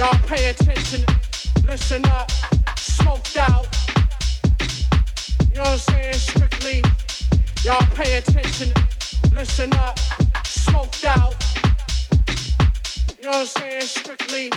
Y'all pay attention, listen up, smoked out. You know what I'm saying? Strictly. Y'all pay attention, listen up, smoked out. You know what I'm saying? Strictly.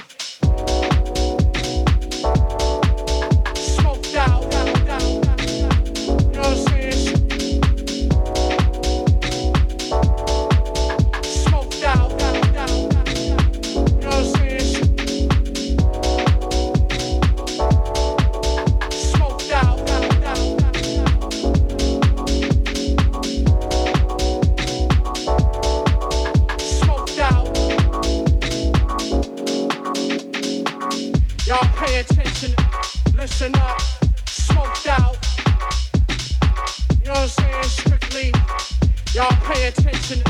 Y'all pay attention,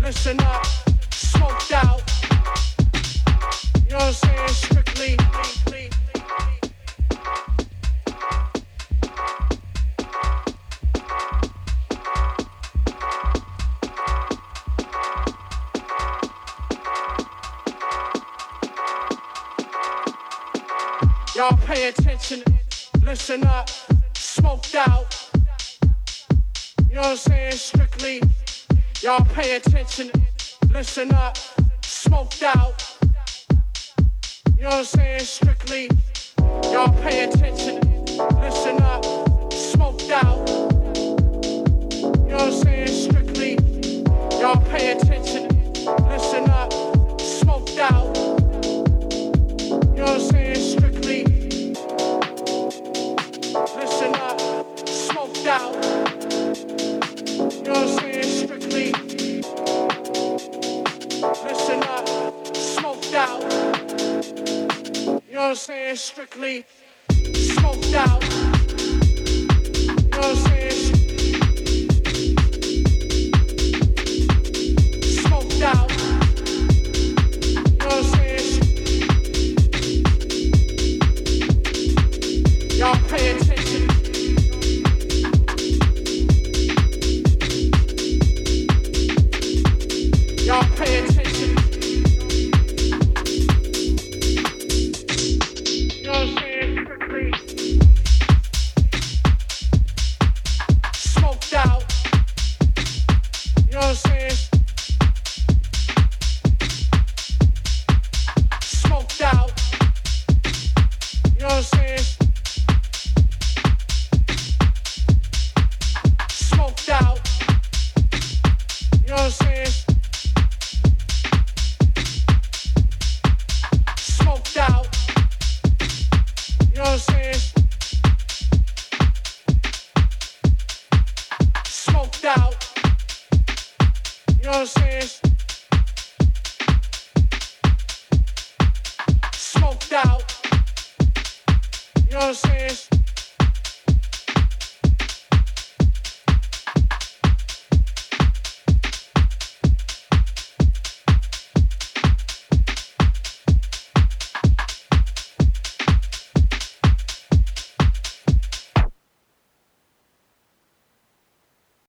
listen up, smoked out. Pay attention, listen up. strictly smoked out.